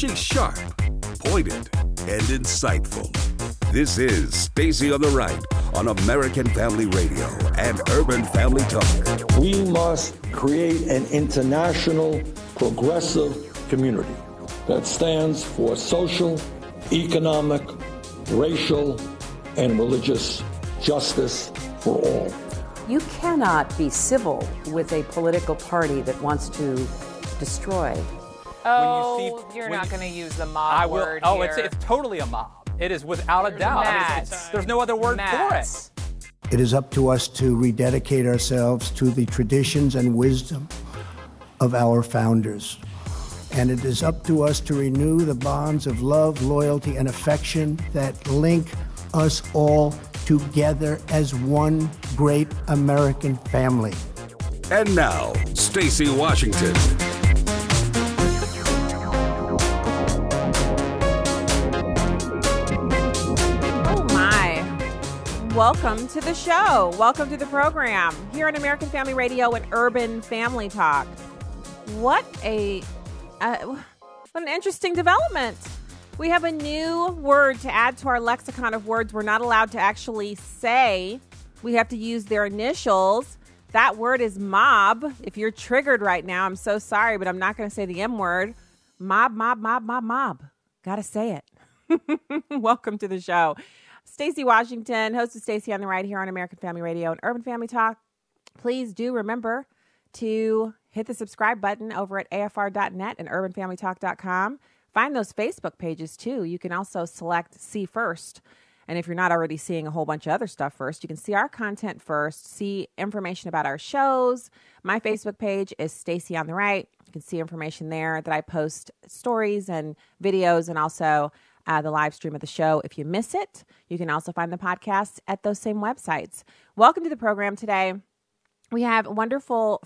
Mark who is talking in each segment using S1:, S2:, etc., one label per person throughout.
S1: She's sharp, pointed, and insightful. This is Stacy on the Right on American Family Radio and Urban Family Talk.
S2: We must create an international progressive community that stands for social, economic, racial, and religious justice for all.
S3: You cannot be civil with a political party that wants to destroy.
S4: Oh,
S5: see-
S4: you are
S5: when
S4: not
S5: you-
S4: going to use the mob
S5: I will.
S4: word
S5: Oh,
S4: here.
S5: it's it's totally a mob. It is without a doubt. I mean, it's- it's- there's no other word
S4: Matt.
S5: for it.
S6: It is up to us to rededicate ourselves to the traditions and wisdom of our founders. And it is up to us to renew the bonds of love, loyalty, and affection that link us all together as one great American family.
S1: And now, Stacy Washington.
S7: Welcome to the show. Welcome to the program here on American Family Radio and Urban Family Talk. What a uh, what an interesting development. We have a new word to add to our lexicon of words we're not allowed to actually say. We have to use their initials. That word is mob. If you're triggered right now, I'm so sorry, but I'm not going to say the M word. Mob, mob, mob, mob, mob. Got to say it. Welcome to the show. Stacy Washington, host of Stacy on the Right here on American Family Radio and Urban Family Talk. Please do remember to hit the subscribe button over at afr.net and urbanfamilytalk.com. Find those Facebook pages too. You can also select see first. And if you're not already seeing a whole bunch of other stuff first, you can see our content first, see information about our shows. My Facebook page is Stacy on the Right. You can see information there that I post stories and videos and also uh, the live stream of the show. If you miss it, you can also find the podcast at those same websites. Welcome to the program today. We have a wonderful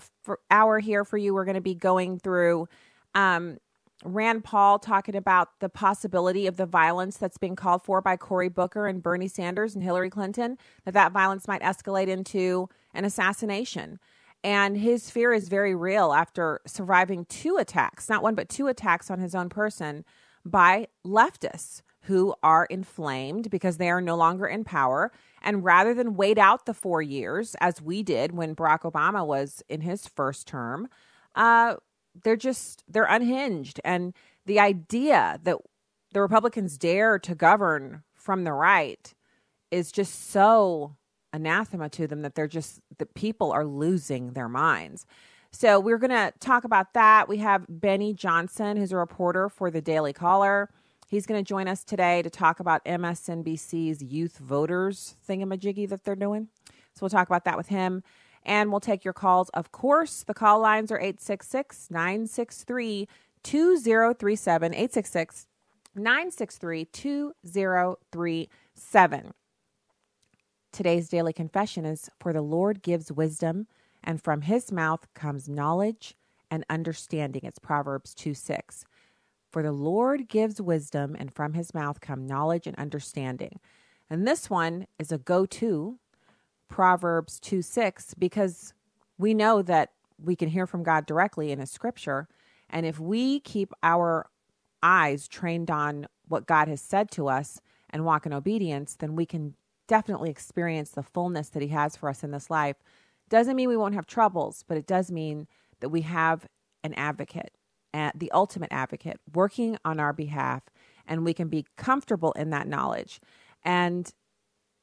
S7: hour here for you. We're going to be going through um, Rand Paul talking about the possibility of the violence that's being called for by Cory Booker and Bernie Sanders and Hillary Clinton, that that violence might escalate into an assassination. And his fear is very real after surviving two attacks, not one, but two attacks on his own person by leftists who are inflamed because they are no longer in power. And rather than wait out the four years, as we did when Barack Obama was in his first term, uh, they're just they're unhinged. And the idea that the Republicans dare to govern from the right is just so anathema to them that they're just that people are losing their minds. So we're going to talk about that. We have Benny Johnson, who's a reporter for the Daily Caller. He's going to join us today to talk about MSNBC's youth voters thingamajiggy that they're doing. So we'll talk about that with him. And we'll take your calls. Of course, the call lines are 866 963 2037. 866 963 2037. Today's daily confession is For the Lord gives wisdom, and from his mouth comes knowledge and understanding. It's Proverbs 2 6. For the Lord gives wisdom, and from his mouth come knowledge and understanding. And this one is a go to, Proverbs 2 6, because we know that we can hear from God directly in a scripture. And if we keep our eyes trained on what God has said to us and walk in obedience, then we can definitely experience the fullness that He has for us in this life. Doesn't mean we won't have troubles, but it does mean that we have an advocate, the ultimate advocate, working on our behalf, and we can be comfortable in that knowledge. And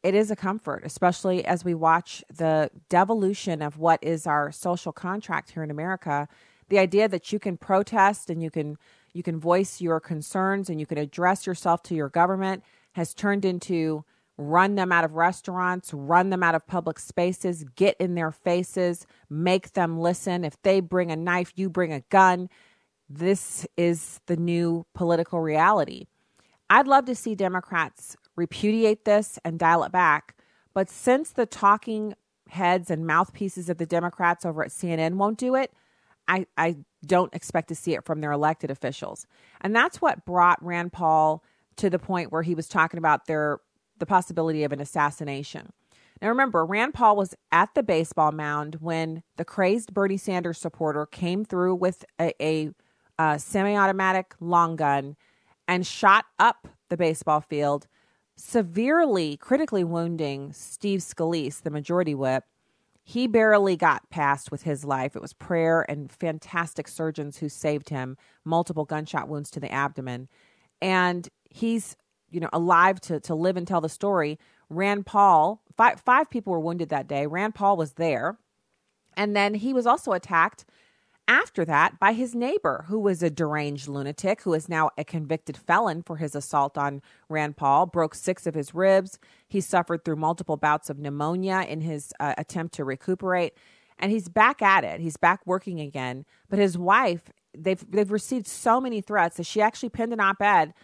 S7: it is a comfort, especially as we watch the devolution of what is our social contract here in America. The idea that you can protest and you can you can voice your concerns and you can address yourself to your government has turned into run them out of restaurants, run them out of public spaces, get in their faces, make them listen. If they bring a knife, you bring a gun. This is the new political reality. I'd love to see Democrats repudiate this and dial it back. But since the talking heads and mouthpieces of the Democrats over at CNN won't do it, I, I don't expect to see it from their elected officials. And that's what brought Rand Paul to the point where he was talking about their the possibility of an assassination. Now remember, Rand Paul was at the baseball mound when the crazed Bernie Sanders supporter came through with a, a, uh, a semi automatic long gun and shot up the baseball field, severely, critically wounding Steve Scalise, the majority whip. He barely got past with his life. It was prayer and fantastic surgeons who saved him, multiple gunshot wounds to the abdomen. And he's, you know, alive to, to live and tell the story. Rand Paul, five, five people were wounded that day. Rand Paul was there. And then he was also attacked after that by his neighbor, who was a deranged lunatic, who is now a convicted felon for his assault on Rand Paul, broke six of his ribs. He suffered through multiple bouts of pneumonia in his uh, attempt to recuperate. And he's back at it. He's back working again. But his wife, they've, they've received so many threats that she actually penned an op ed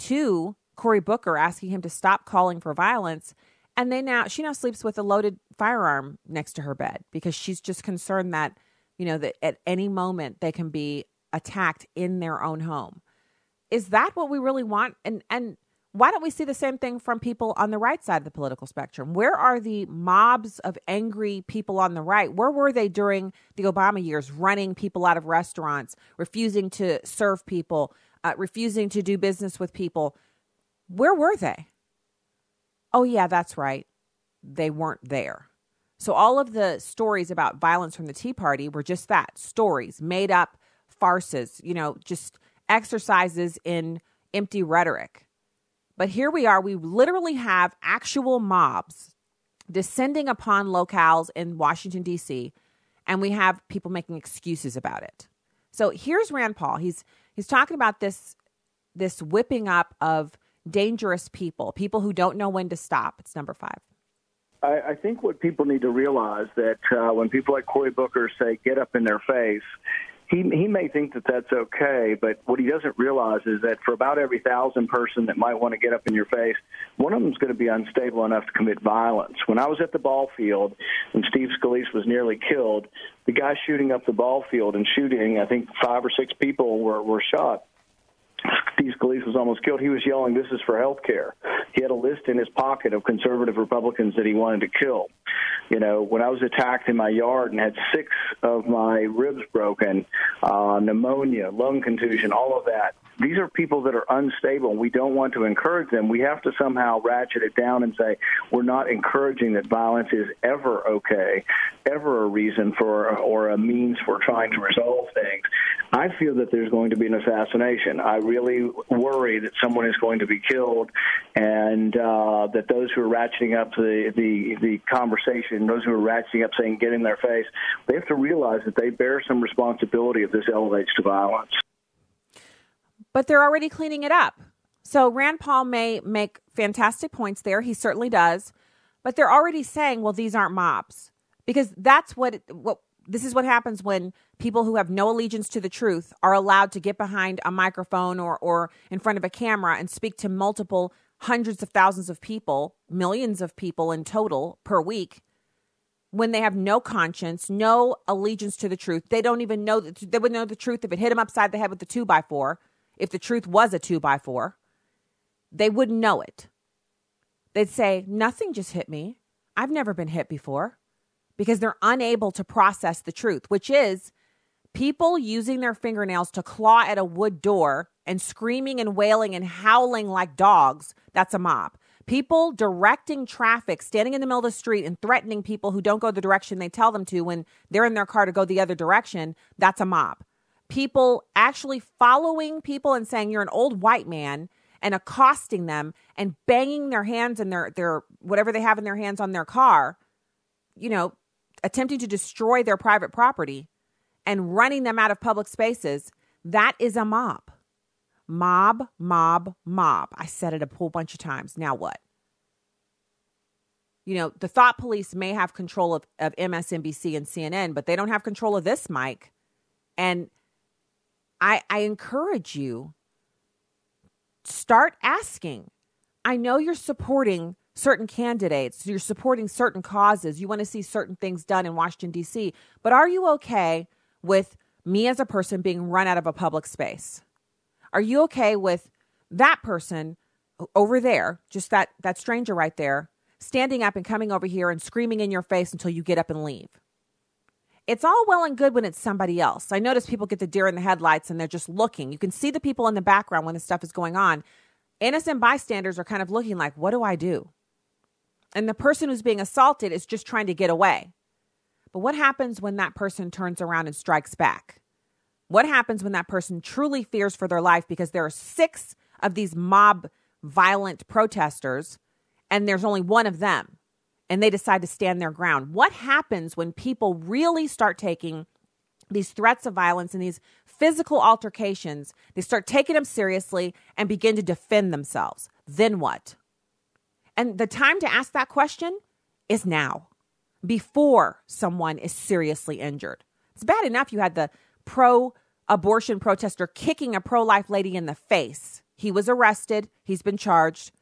S7: to Cory Booker asking him to stop calling for violence. And they now, she now sleeps with a loaded firearm next to her bed because she's just concerned that you know, that at any moment they can be attacked in their own home. Is that what we really want? And and why don't we see the same thing from people on the right side of the political spectrum? Where are the mobs of angry people on the right? Where were they during the Obama years, running people out of restaurants, refusing to serve people, uh, refusing to do business with people? Where were they? Oh, yeah, that's right. They weren't there. So all of the stories about violence from the Tea Party were just that stories, made up farces, you know, just exercises in empty rhetoric. But here we are, we literally have actual mobs descending upon locales in Washington, D.C., and we have people making excuses about it. So here's Rand Paul. He's he's talking about this this whipping up of dangerous people, people who don't know when to stop. It's number five.
S8: I, I think what people need to realize that uh, when people like Cory Booker say "get up in their face," he he may think that that's okay, but what he doesn't realize is that for about every thousand person that might want to get up in your face, one of them is going to be unstable enough to commit violence. When I was at the ball field and Steve Scalise was nearly killed, the guy shooting up the ball field and shooting, I think five or six people were were shot. Steve Scalise was almost killed. He was yelling, "This is for health care." He had a list in his pocket of conservative Republicans that he wanted to kill. You know, when I was attacked in my yard and had six of my ribs broken, uh, pneumonia, lung contusion, all of that, these are people that are unstable we don't want to encourage them. We have to somehow ratchet it down and say we're not encouraging that violence is ever okay, ever a reason for or a means for trying to resolve things. I feel that there's going to be an assassination. I really worry that someone is going to be killed and uh, that those who are ratcheting up the, the, the conversation, those who are ratcheting up saying get in their face, they have to realize that they bear some responsibility if this elevates to violence
S7: but they're already cleaning it up. So Rand Paul may make fantastic points there. He certainly does. But they're already saying, well, these aren't mobs. Because that's what what this is what happens when people who have no allegiance to the truth are allowed to get behind a microphone or or in front of a camera and speak to multiple hundreds of thousands of people, millions of people in total per week when they have no conscience, no allegiance to the truth. They don't even know that they would know the truth if it hit them upside the head with the two by four if the truth was a two by four, they wouldn't know it. They'd say, Nothing just hit me. I've never been hit before because they're unable to process the truth, which is people using their fingernails to claw at a wood door and screaming and wailing and howling like dogs. That's a mob. People directing traffic, standing in the middle of the street and threatening people who don't go the direction they tell them to when they're in their car to go the other direction. That's a mob people actually following people and saying you're an old white man and accosting them and banging their hands and their their whatever they have in their hands on their car, you know, attempting to destroy their private property and running them out of public spaces, that is a mob. Mob, mob, mob. I said it a whole bunch of times. Now what? You know, the thought police may have control of, of MSNBC and CNN, but they don't have control of this, mic. And I, I encourage you start asking. I know you're supporting certain candidates, you're supporting certain causes, you want to see certain things done in Washington, D.C., but are you okay with me as a person being run out of a public space? Are you okay with that person over there, just that, that stranger right there, standing up and coming over here and screaming in your face until you get up and leave? It's all well and good when it's somebody else. I notice people get the deer in the headlights and they're just looking. You can see the people in the background when this stuff is going on. Innocent bystanders are kind of looking like, what do I do? And the person who's being assaulted is just trying to get away. But what happens when that person turns around and strikes back? What happens when that person truly fears for their life because there are six of these mob violent protesters and there's only one of them and they decide to stand their ground? What happens when people really start taking these threats of violence and these physical altercations, they start taking them seriously and begin to defend themselves? Then what? And the time to ask that question is now, before someone is seriously injured. It's bad enough you had the pro abortion protester kicking a pro life lady in the face. He was arrested, he's been charged.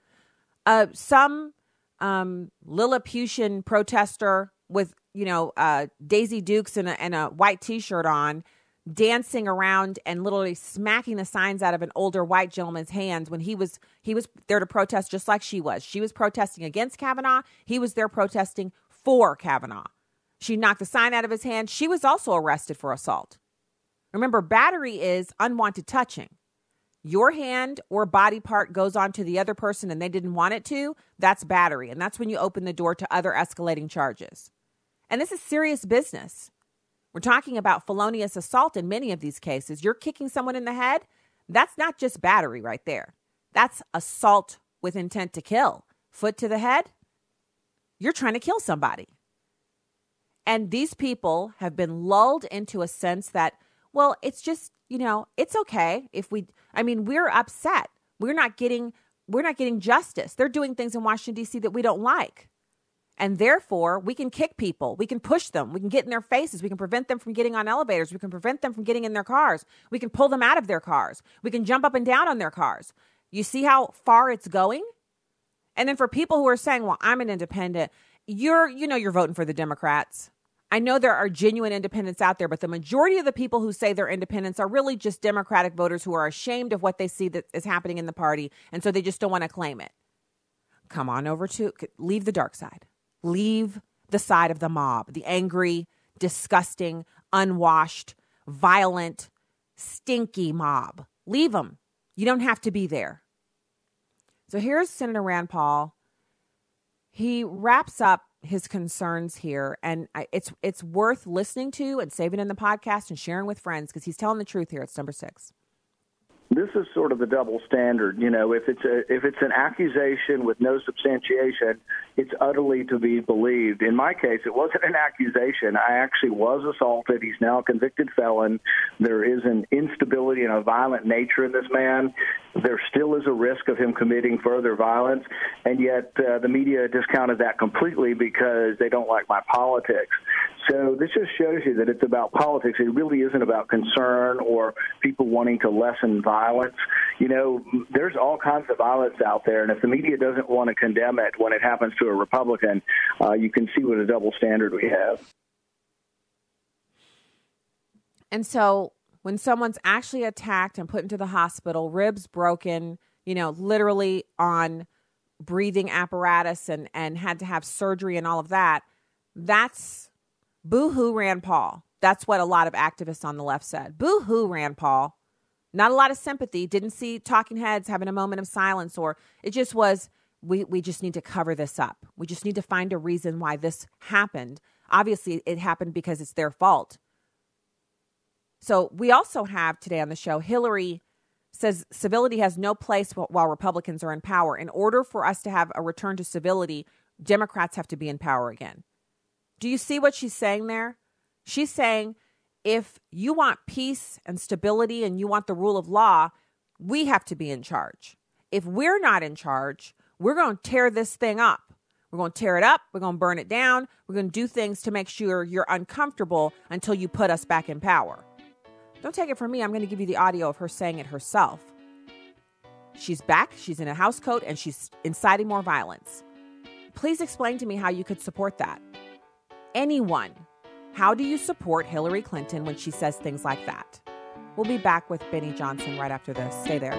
S7: Uh, some um, Lilliputian protester with, you know, uh, Daisy Dukes and a, and a white t shirt on dancing around and literally smacking the signs out of an older white gentleman's hands when he was he was there to protest just like she was. She was protesting against Kavanaugh. He was there protesting for Kavanaugh. She knocked the sign out of his hand. She was also arrested for assault. Remember, battery is unwanted touching. Your hand or body part goes on to the other person and they didn't want it to, that's battery. And that's when you open the door to other escalating charges. And this is serious business. We're talking about felonious assault in many of these cases. You're kicking someone in the head, that's not just battery right there. That's assault with intent to kill. Foot to the head, you're trying to kill somebody. And these people have been lulled into a sense that, well, it's just, you know, it's okay if we, I mean, we're upset. We're not getting, we're not getting justice. They're doing things in Washington, D.C. that we don't like. And therefore, we can kick people. We can push them. We can get in their faces. We can prevent them from getting on elevators. We can prevent them from getting in their cars. We can pull them out of their cars. We can jump up and down on their cars. You see how far it's going? And then for people who are saying, well, I'm an independent, you're, you know, you're voting for the Democrats. I know there are genuine independents out there, but the majority of the people who say they're independents are really just Democratic voters who are ashamed of what they see that is happening in the party. And so they just don't want to claim it. Come on over to, leave the dark side leave the side of the mob, the angry, disgusting, unwashed, violent, stinky mob. Leave them. You don't have to be there. So here's Senator Rand Paul. He wraps up his concerns here, and it's it's worth listening to and saving in the podcast and sharing with friends because he's telling the truth here. It's number six
S8: this is sort of the double standard. You know, if it's a if it's an accusation with no substantiation, it's utterly to be believed. In my case, it wasn't an accusation. I actually was assaulted. He's now a convicted felon. There is an instability and a violent nature in this man. There still is a risk of him committing further violence, and yet uh, the media discounted that completely because they don't like my politics. So this just shows you that it's about politics. It really isn't about concern or people wanting to lessen violence. You know, there's all kinds of violence out there, and if the media doesn't want to condemn it when it happens to a Republican, uh, you can see what a double standard we have.
S7: And so when someone's actually attacked and put into the hospital, ribs broken, you know, literally on breathing apparatus and, and had to have surgery and all of that, that's Boo hoo, Rand Paul. That's what a lot of activists on the left said. Boo hoo, Rand Paul. Not a lot of sympathy. Didn't see talking heads having a moment of silence, or it just was, we, we just need to cover this up. We just need to find a reason why this happened. Obviously, it happened because it's their fault. So we also have today on the show Hillary says civility has no place while Republicans are in power. In order for us to have a return to civility, Democrats have to be in power again. Do you see what she's saying there? She's saying if you want peace and stability and you want the rule of law, we have to be in charge. If we're not in charge, we're going to tear this thing up. We're going to tear it up. We're going to burn it down. We're going to do things to make sure you're uncomfortable until you put us back in power. Don't take it from me. I'm going to give you the audio of her saying it herself. She's back. She's in a house coat and she's inciting more violence. Please explain to me how you could support that anyone. How do you support Hillary Clinton when she says things like that? We'll be back with Benny Johnson right after this. Stay there.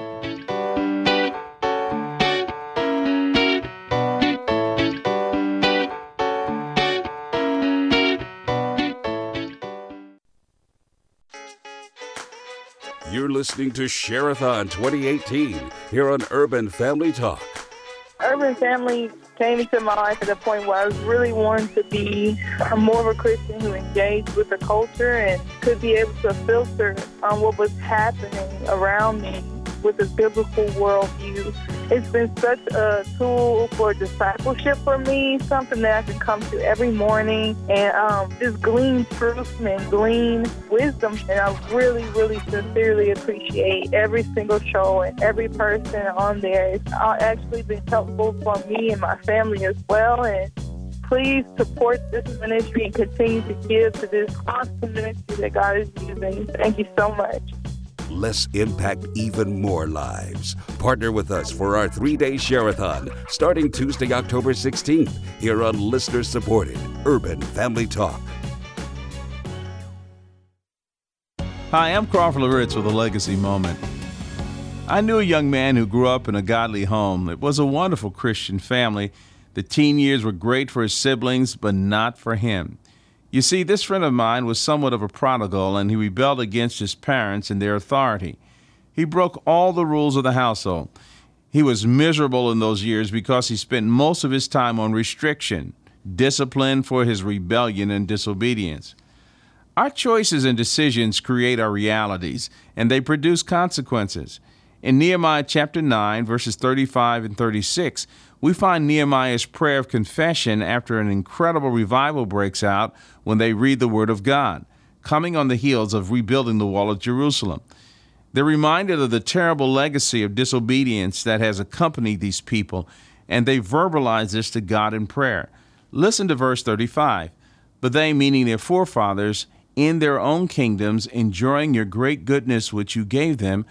S1: You're listening to Share-a-thon 2018 here on Urban Family Talk.
S9: Urban Family came into my life at a point where I was really wanting to be more of a Christian who engaged with the culture and could be able to filter on what was happening around me with a biblical worldview. It's been such a tool for discipleship for me, something that I can come to every morning and um, just glean truth and glean wisdom. And I really, really sincerely appreciate every single show and every person on there. It's actually been helpful for me and my family as well. And please support this ministry and continue to give to this awesome ministry that God is using. Thank you so much.
S1: Let's impact even more lives. Partner with us for our three day share-a-thon starting Tuesday, October 16th, here on listener supported Urban Family Talk.
S10: Hi, I'm Crawford Loritts with a legacy moment. I knew a young man who grew up in a godly home. It was a wonderful Christian family. The teen years were great for his siblings, but not for him. You see, this friend of mine was somewhat of a prodigal, and he rebelled against his parents and their authority. He broke all the rules of the household. He was miserable in those years because he spent most of his time on restriction, discipline for his rebellion and disobedience. Our choices and decisions create our realities, and they produce consequences. In Nehemiah chapter 9, verses 35 and 36, we find Nehemiah's prayer of confession after an incredible revival breaks out when they read the Word of God, coming on the heels of rebuilding the wall of Jerusalem. They're reminded of the terrible legacy of disobedience that has accompanied these people, and they verbalize this to God in prayer. Listen to verse 35. But they, meaning their forefathers, in their own kingdoms, enjoying your great goodness which you gave them,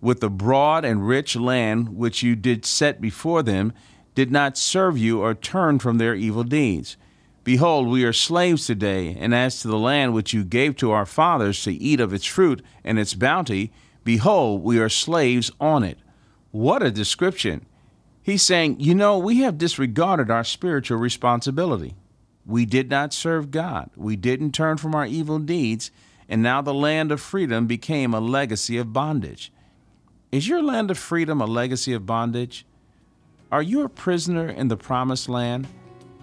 S10: with the broad and rich land which you did set before them, did not serve you or turn from their evil deeds. Behold, we are slaves today, and as to the land which you gave to our fathers to eat of its fruit and its bounty, behold, we are slaves on it. What a description! He's saying, you know, we have disregarded our spiritual responsibility. We did not serve God, we didn't turn from our evil deeds, and now the land of freedom became a legacy of bondage. Is your land of freedom a legacy of bondage? Are you a prisoner in the promised land?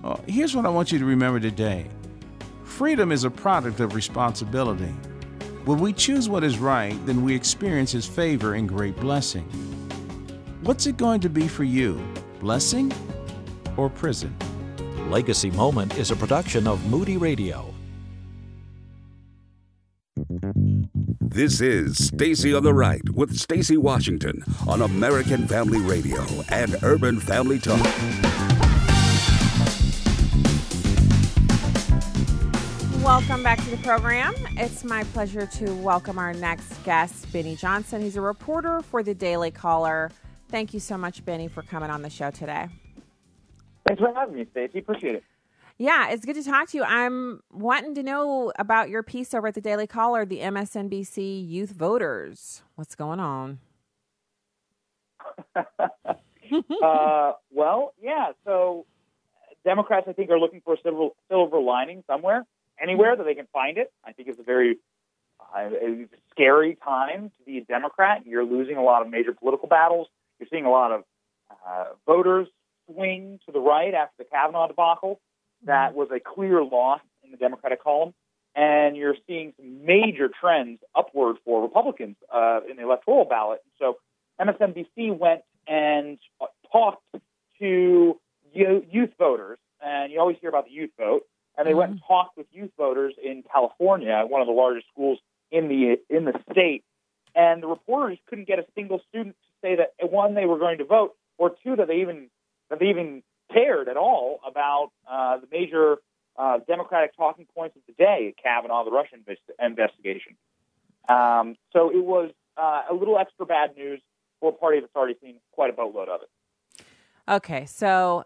S10: Well, here's what I want you to remember today freedom is a product of responsibility. When we choose what is right, then we experience His favor and great blessing. What's it going to be for you? Blessing or prison?
S11: Legacy Moment is a production of Moody Radio.
S1: This is Stacy on the Right with Stacy Washington on American Family Radio and Urban Family Talk.
S7: Welcome back to the program. It's my pleasure to welcome our next guest, Benny Johnson. He's a reporter for the Daily Caller. Thank you so much, Benny, for coming on the show today.
S12: Thanks for having me, Stacy. Appreciate it.
S7: Yeah, it's good to talk to you. I'm wanting to know about your piece over at the Daily Caller, the MSNBC youth voters. What's going on?
S12: uh, well, yeah. So Democrats, I think, are looking for a silver, silver lining somewhere, anywhere that they can find it. I think it's a very uh, scary time to be a Democrat. You're losing a lot of major political battles. You're seeing a lot of uh, voters swing to the right after the Kavanaugh debacle that was a clear loss in the Democratic column. And you're seeing some major trends upward for Republicans uh, in the electoral ballot. So MSNBC went and talked to youth voters, and you always hear about the youth vote. And they mm-hmm. went and talked with youth voters in California, one of the largest schools in the in the state. And the reporters couldn't get a single student to say that one they were going to vote, or two that they even that they even cared at all about uh, the major uh, Democratic talking points of the day, Kavanaugh, the Russian investigation. Um, so it was uh, a little extra bad news for a party that's already seen quite a boatload of it.
S7: Okay, so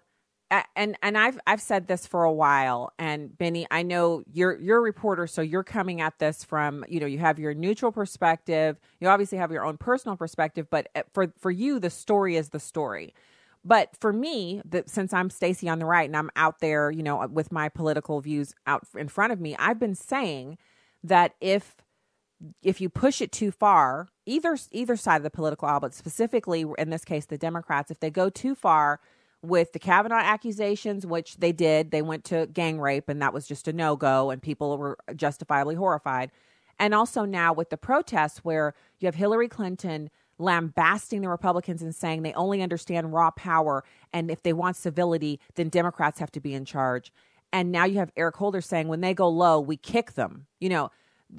S7: and and I've I've said this for a while, and Benny, I know you're you're a reporter, so you're coming at this from you know you have your neutral perspective. You obviously have your own personal perspective, but uh, for for you, the story is the story. But for me, that since I'm Stacy on the right and I'm out there, you know, with my political views out in front of me, I've been saying that if if you push it too far, either either side of the political aisle, but specifically in this case, the Democrats, if they go too far with the Kavanaugh accusations, which they did, they went to gang rape, and that was just a no go, and people were justifiably horrified. And also now with the protests, where you have Hillary Clinton lambasting the Republicans and saying they only understand raw power, and if they want civility, then Democrats have to be in charge. And now you have Eric Holder saying when they go low, we kick them. You know,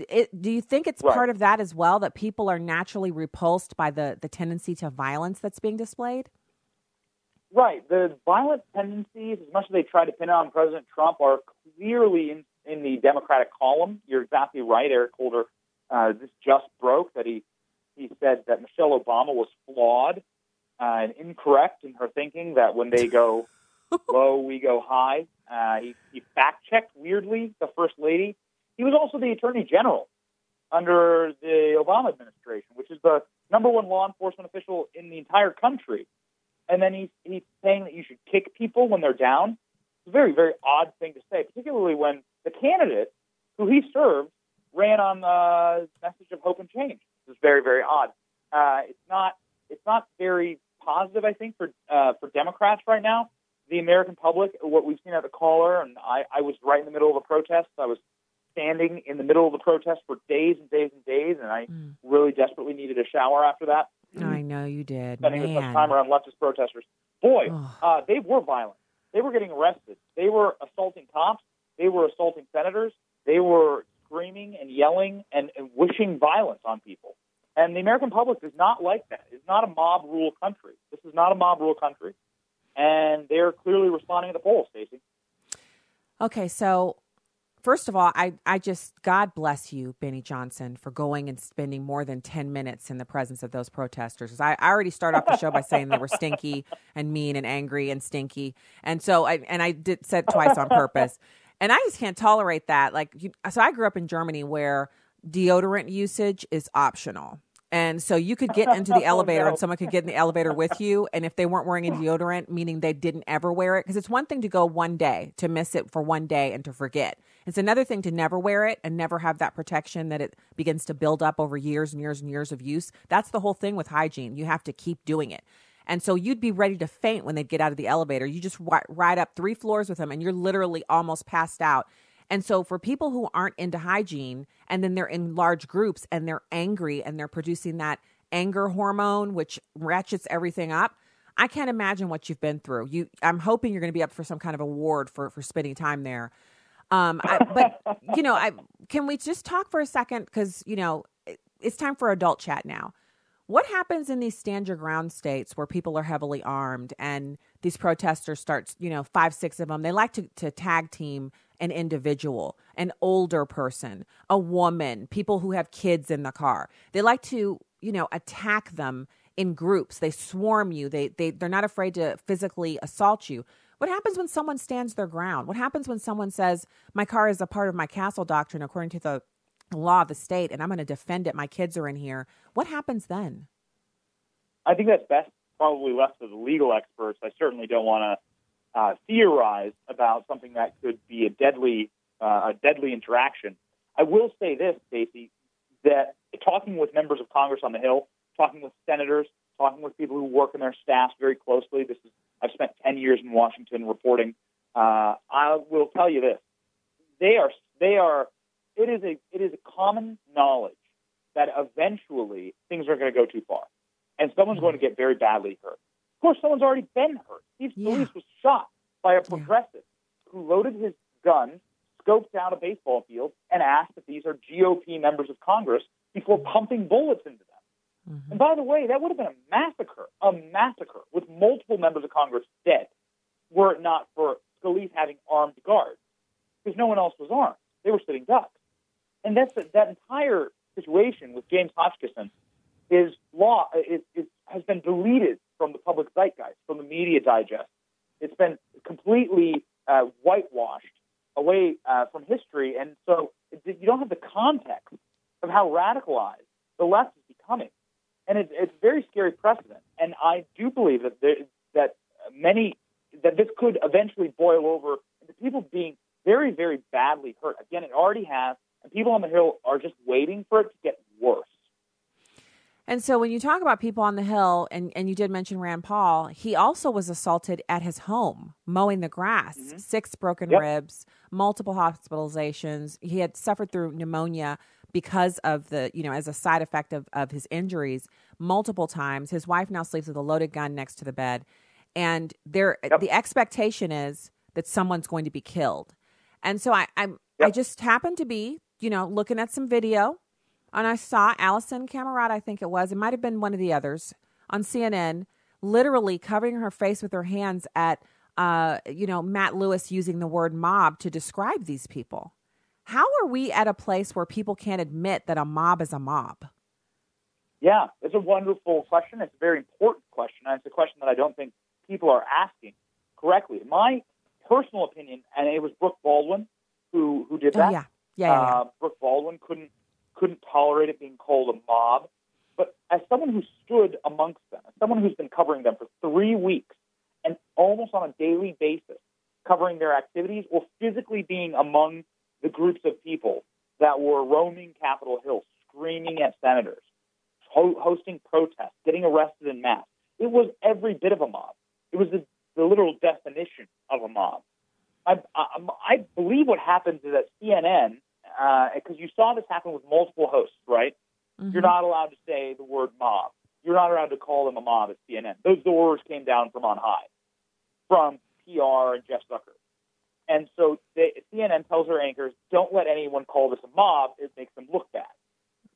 S7: it, do you think it's right. part of that as well that people are naturally repulsed by the the tendency to violence that's being displayed?
S12: Right. The violent tendencies, as much as they try to pin on President Trump, are clearly in, in the Democratic column. You're exactly right, Eric Holder. Uh, this just broke that he he said that Michelle Obama was flawed uh, and incorrect in her thinking that when they go low, we go high. Uh, he, he fact checked weirdly the first lady. He was also the attorney general under the Obama administration, which is the number one law enforcement official in the entire country. And then he's, he's saying that you should kick people when they're down. It's a very, very odd thing to say, particularly when the candidate who he served ran on the message of hope and change. It's very, very odd. Uh, it's not it's not very positive, I think, for uh, for Democrats right now. The American public, what we've seen at the caller, and I, I was right in the middle of a protest. I was standing in the middle of the protest for days and days and days, and I mm. really desperately needed a shower after that.
S7: I know you did.
S12: Spending as much time around leftist protesters. Boy, uh, they were violent. They were getting arrested. They were assaulting cops. They were assaulting senators. They were screaming and yelling and, and wishing violence on people. And the American public is not like that. It's not a mob rule country. This is not a mob rule country. And they're clearly responding at the polls, Stacy.
S7: Okay, so first of all, I, I just, God bless you, Benny Johnson, for going and spending more than 10 minutes in the presence of those protesters. I, I already started off the show by saying they were stinky and mean and angry and stinky. And so I, and I did said twice on purpose. And I just can't tolerate that. Like, you, so I grew up in Germany where deodorant usage is optional. And so you could get into the oh, elevator oh, no. and someone could get in the elevator with you. And if they weren't wearing a deodorant, meaning they didn't ever wear it, because it's one thing to go one day, to miss it for one day and to forget. It's another thing to never wear it and never have that protection that it begins to build up over years and years and years of use. That's the whole thing with hygiene. You have to keep doing it. And so you'd be ready to faint when they'd get out of the elevator. You just ride up three floors with them and you're literally almost passed out. And so for people who aren't into hygiene and then they're in large groups and they're angry and they're producing that anger hormone which ratchets everything up, I can't imagine what you've been through. You I'm hoping you're going to be up for some kind of award for for spending time there. Um I, but you know, I can we just talk for a second cuz you know, it's time for adult chat now. What happens in these stand your ground states where people are heavily armed and these protesters start, you know, five, six of them, they like to, to tag team an individual, an older person, a woman, people who have kids in the car. They like to, you know, attack them in groups. They swarm you. They they they're not afraid to physically assault you. What happens when someone stands their ground? What happens when someone says, "My car is a part of my castle doctrine according to the law of the state and I'm going to defend it. My kids are in here. What happens then?
S12: I think that's best probably left to the legal experts. I certainly don't want to uh, theorize about something that could be a deadly uh, a deadly interaction. I will say this, Stacy, that talking with members of Congress on the Hill, talking with senators, talking with people who work in their staffs very closely. This is I've spent ten years in Washington reporting. Uh, I will tell you this: they are they are it is a it is a common knowledge that eventually things are going to go too far, and someone's going to get very badly hurt. Of course, someone's already been hurt. Steve Scalise yeah. was shot by a progressive yeah. who loaded his gun, scoped out a baseball field, and asked if these are GOP members of Congress before pumping bullets into them. Mm-hmm. And by the way, that would have been a massacre, a massacre with multiple members of Congress dead, were it not for Scalise having armed guards, because no one else was armed. They were sitting ducks. And that's that entire situation with James Hodgkinson is law is, is, has been deleted from the public zeitgeist, from the media digest. It's been completely uh, whitewashed away uh, from history, and so you don't have the context of how radicalized the left is becoming, and it's, it's a very scary precedent. And I do believe that there, that many that this could eventually boil over into people being very, very badly hurt. Again, it already has and people on the Hill are just waiting for it to get worse.
S7: And so when you talk about people on the Hill, and, and you did mention Rand Paul, he also was assaulted at his home, mowing the grass, mm-hmm. six broken yep. ribs, multiple hospitalizations. He had suffered through pneumonia because of the, you know, as a side effect of, of his injuries multiple times. His wife now sleeps with a loaded gun next to the bed. And there yep. the expectation is that someone's going to be killed. And so I I, yep. I just happened to be, you know, looking at some video and I saw Alisyn Camerota, I think it was, it might have been one of the others on CNN, literally covering her face with her hands at, uh, you know, Matt Lewis using the word mob to describe these people. How are we at a place where people can't admit that a mob is a mob?
S12: Yeah, it's a wonderful question. It's a very important question. And it's a question that I don't think people are asking correctly. My personal opinion, and it was Brooke Baldwin who, who did oh, that.
S7: Oh, yeah. Yeah, yeah, yeah.
S12: Uh, Brooke Baldwin couldn't couldn't tolerate it being called a mob. But as someone who stood amongst them, as someone who's been covering them for three weeks and almost on a daily basis, covering their activities or physically being among the groups of people that were roaming Capitol Hill, screaming at senators, ho- hosting protests, getting arrested in mass. It was every bit of a mob. It was the, the literal definition of a mob. I, I, I believe what happens is that CNN because uh, you saw this happen with multiple hosts, right? Mm-hmm. You're not allowed to say the word mob. You're not allowed to call them a mob at CNN. Those orders came down from on high, from PR and Jeff Zucker. And so they, CNN tells her anchors, don't let anyone call this a mob. It makes them look bad.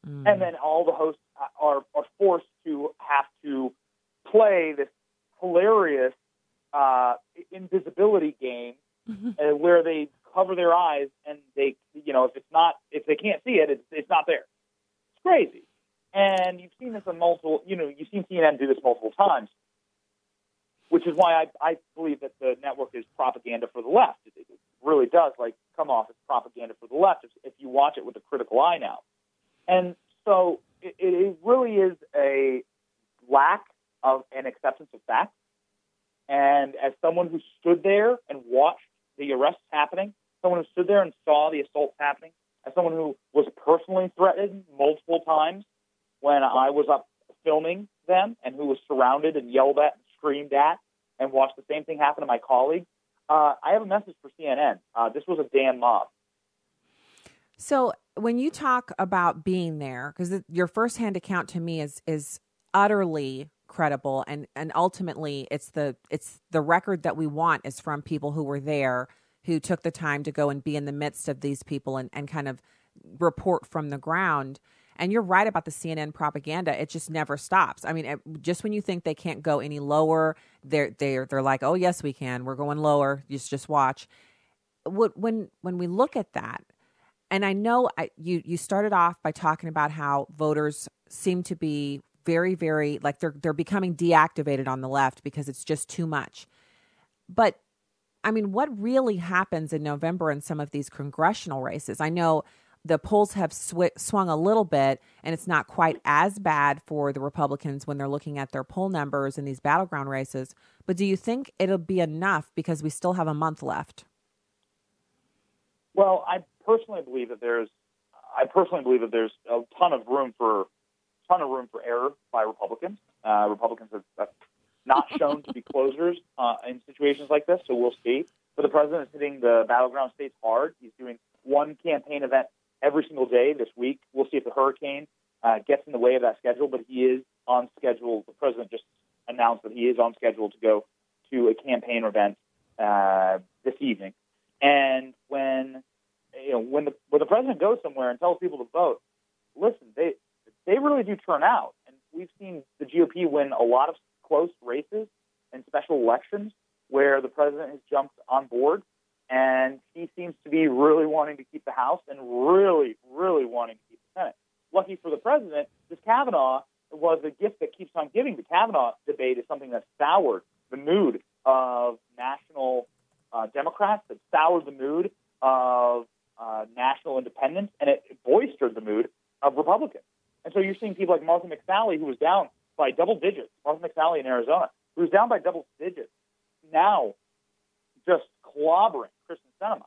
S12: Mm. And then all the hosts are, are forced to have to play this hilarious uh, invisibility game mm-hmm. uh, where they cover their eyes and they, you know, if it's not, if they can't see it, it's, it's not there. It's crazy. And you've seen this on multiple, you know, you've seen CNN do this multiple times, which is why I, I believe that the network is propaganda for the left. It, it really does like come off as propaganda for the left if, if you watch it with a critical eye now. And so it, it really is a lack of an acceptance of facts. And as someone who stood there and watched the arrests happening, someone who stood there and saw the assaults happening, as someone who was personally threatened multiple times when I was up filming them and who was surrounded and yelled at and screamed at and watched the same thing happen to my colleagues, uh, I have a message for CNN. Uh, this was a damn mob.
S7: So when you talk about being there, because your firsthand account to me is is utterly credible, and and ultimately it's the it's the record that we want is from people who were there who took the time to go and be in the midst of these people and, and kind of report from the ground. And you're right about the CNN propaganda. It just never stops. I mean, it, just when you think they can't go any lower, they're they're they're like, "Oh yes, we can. We're going lower. Just just watch." What When when we look at that, and I know I, you you started off by talking about how voters seem to be very very like they're they're becoming deactivated on the left because it's just too much. But I mean, what really happens in November in some of these congressional races? I know the polls have sw- swung a little bit, and it's not quite as bad for the Republicans when they're looking at their poll numbers in these battleground races. But do you think it'll be enough because we still have a month left?
S12: Well, I personally believe that there's, I personally believe that there's a ton of room for, ton of room for error by Republicans. Uh, Republicans have, have not shown to be closers uh, in situations like this, so we'll see. But the president is hitting the battleground states hard. He's doing one campaign event every single day this week. We'll see if the hurricane uh, gets in the way of that schedule, but he is on schedule. The president just announced that he is on schedule to go to a campaign event uh, this evening. And when you know when the when the president goes somewhere and tells people to vote, listen, they they really do turn out. And we've seen the GOP win a lot of close races and special elections where the president has jumped on board and he seems to be really wanting to keep the House and really, really wanting to keep the Senate. Lucky for the president, this Kavanaugh was a gift that keeps on giving. The Kavanaugh debate is something that soured the mood of national uh, Democrats, that soured the mood of uh, national independents, and it boistered the mood of Republicans. And so you're seeing people like Martha McSally, who was down by double digits. Martha McSally in Arizona, who was down by double digits, now just clobbering Kyrsten Sinema.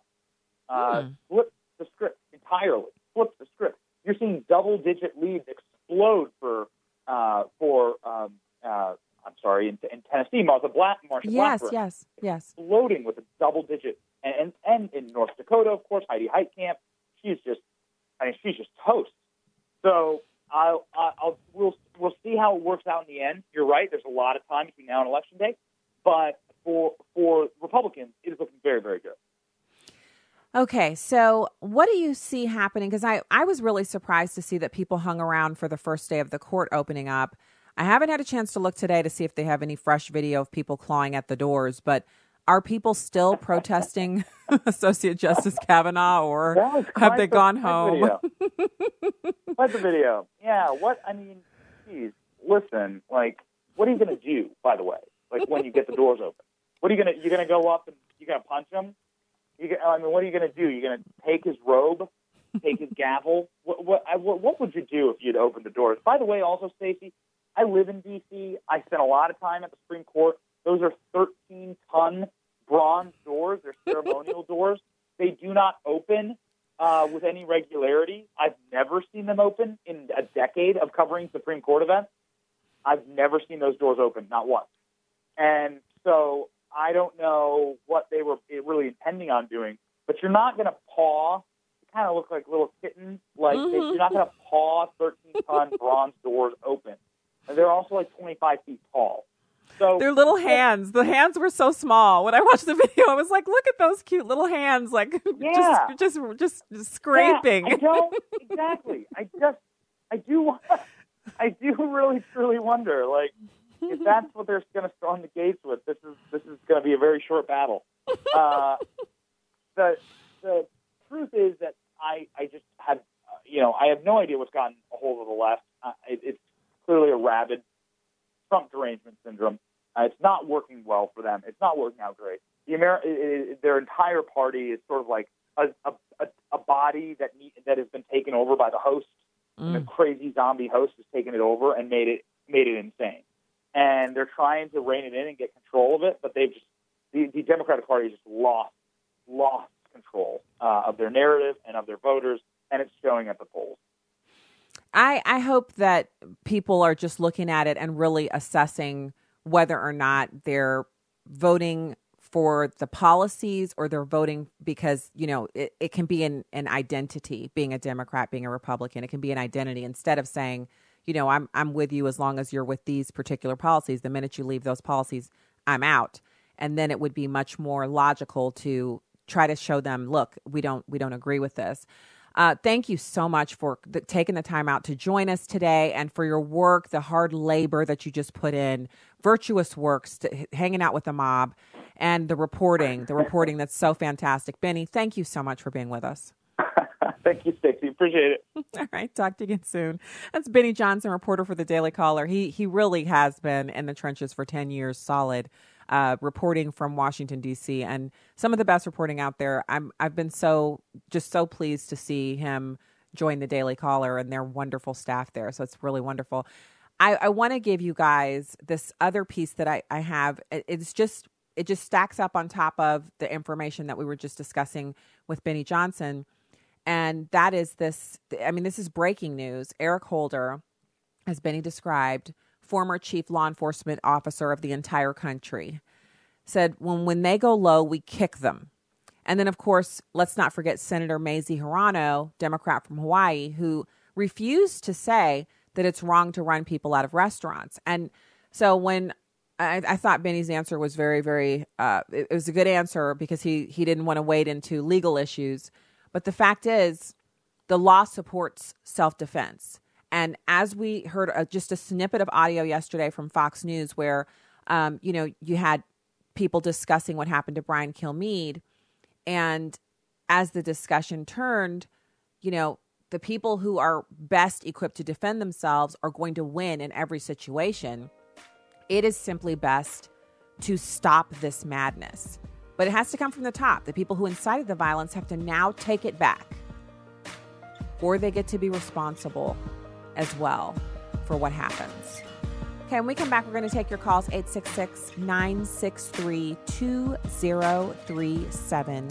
S12: Uh, mm. Flipped the script entirely. Flipped the script. You're seeing double-digit leads explode for uh, for um, uh, I'm sorry, in, in Tennessee, Martha Black, Marsha
S7: Yes,
S12: Blackburn,
S7: yes, yes.
S12: exploding with a double digit, and, and and in North Dakota, of course, Heidi Heitkamp, she's just, I mean, she's just toast. So I'll, I'll we'll we'll see how it works out in the end. You're right. There's a lot of time between now and election day, but for for Republicans, it is looking very very good.
S7: Okay, so what do you see happening? Because I, I was really surprised to see that people hung around for the first day of the court opening up. I haven't had a chance to look today to see if they have any fresh video of people clawing at the doors, but are people still protesting Associate Justice Kavanaugh or have they
S12: the-
S7: gone home?
S12: video. Quite the video. Yeah. What I mean, geez, listen. Like, what are you going to do? By the way, like when you get the doors open, what are you going to? You're going to go up and you're going to punch him. You, I mean, what are you going to do? You're going to take his robe, take his gavel. What what, I, what what would you do if you'd opened the doors? By the way, also Stacy, I live in D.C. I spent a lot of time at the Supreme Court. Those are 13 ton bronze doors. They're ceremonial doors. They do not open uh, with any regularity. I've never seen them open in a decade of covering Supreme Court events. I've never seen those doors open, not once. And so I don't know what they were really intending on doing, but you're not going to paw. You kind of look like little kittens. Like they,
S7: Mhm.
S12: you're not going to paw 13 ton bronze doors open. And they're also like 25 feet tall. So
S7: Their little hands. The hands were so small. When I watched the video, I was like, "Look at those cute little hands! Like
S12: Yeah.
S7: just, just, just, just scraping."
S12: Yeah, I don't exactly. I just, I do, I do really truly wonder, like, if that's what they're going to storm the gates with, this is this is going to be a very short battle. Uh, the the truth is that I I just have, uh, you know, I have no idea what's gotten a hold of the left. Uh, it, it's clearly a rabid Trump derangement syndrome. Uh, it's not working well for them. It's not working out great. The Amer- i- i- their entire party is sort of like a, a, a, body that that has been taken over by the host. And the crazy zombie host has taken it over and made it made it insane. And they're trying to rein it in and get control of it, but they've just the, the Democratic Party just lost lost control uh, of their narrative and of their voters, and it's showing at the polls.
S7: I, I hope that people are just looking at it and really assessing whether or not they're voting for the policies or they're voting because, you know, it, it can be an, an identity being a Democrat, being a Republican. It can be an identity instead of saying, you know, I'm I'm with you as long as you're with these particular policies. The minute you leave those policies, I'm out. And then it would be much more logical to try to show them, look, we don't we don't agree with this. Uh, thank you so much for the, taking the time out to join us today and for your work, the hard labor that you just put in, virtuous works, to, hanging out with the mob, and the reporting, the reporting that's so fantastic. Benny, thank you so much for being with us.
S12: Thank you, Stacy. Appreciate it.
S7: All right, talk to you again soon. That's Benny Johnson, reporter for the Daily Caller. He he really has been in the trenches for ten years, solid, uh, reporting from Washington D.C. and some of the best reporting out there. I'm I've been so just so pleased to see him join the Daily Caller and their wonderful staff there. So it's really wonderful. I, I want to give you guys this other piece that I, I have. It- It's just it just stacks up on top of the information that we were just discussing with Benny Johnson and that is this i mean this is breaking news eric holder as benny described former chief law enforcement officer of the entire country said when when they go low we kick them and then of course let's not forget senator mazie hirono democrat from hawaii who refused to say that it's wrong to run people out of restaurants and so when I, I thought Benny's answer was very, very. Uh, it, it was a good answer because he he didn't want to wade into legal issues. But the fact is, the law supports self defense. And as we heard uh, just a snippet of audio yesterday from Fox News, where um, you know you had people discussing what happened to Brian Kilmeade, and as the discussion turned, you know the people who are best equipped to defend themselves are going to win in every situation. It is simply best to stop this madness. But it has to come from the top. The people who incited the violence have to now take it back, or they get to be responsible as well for what happens. Okay, when we come back, we're going to take your calls 866 963 2037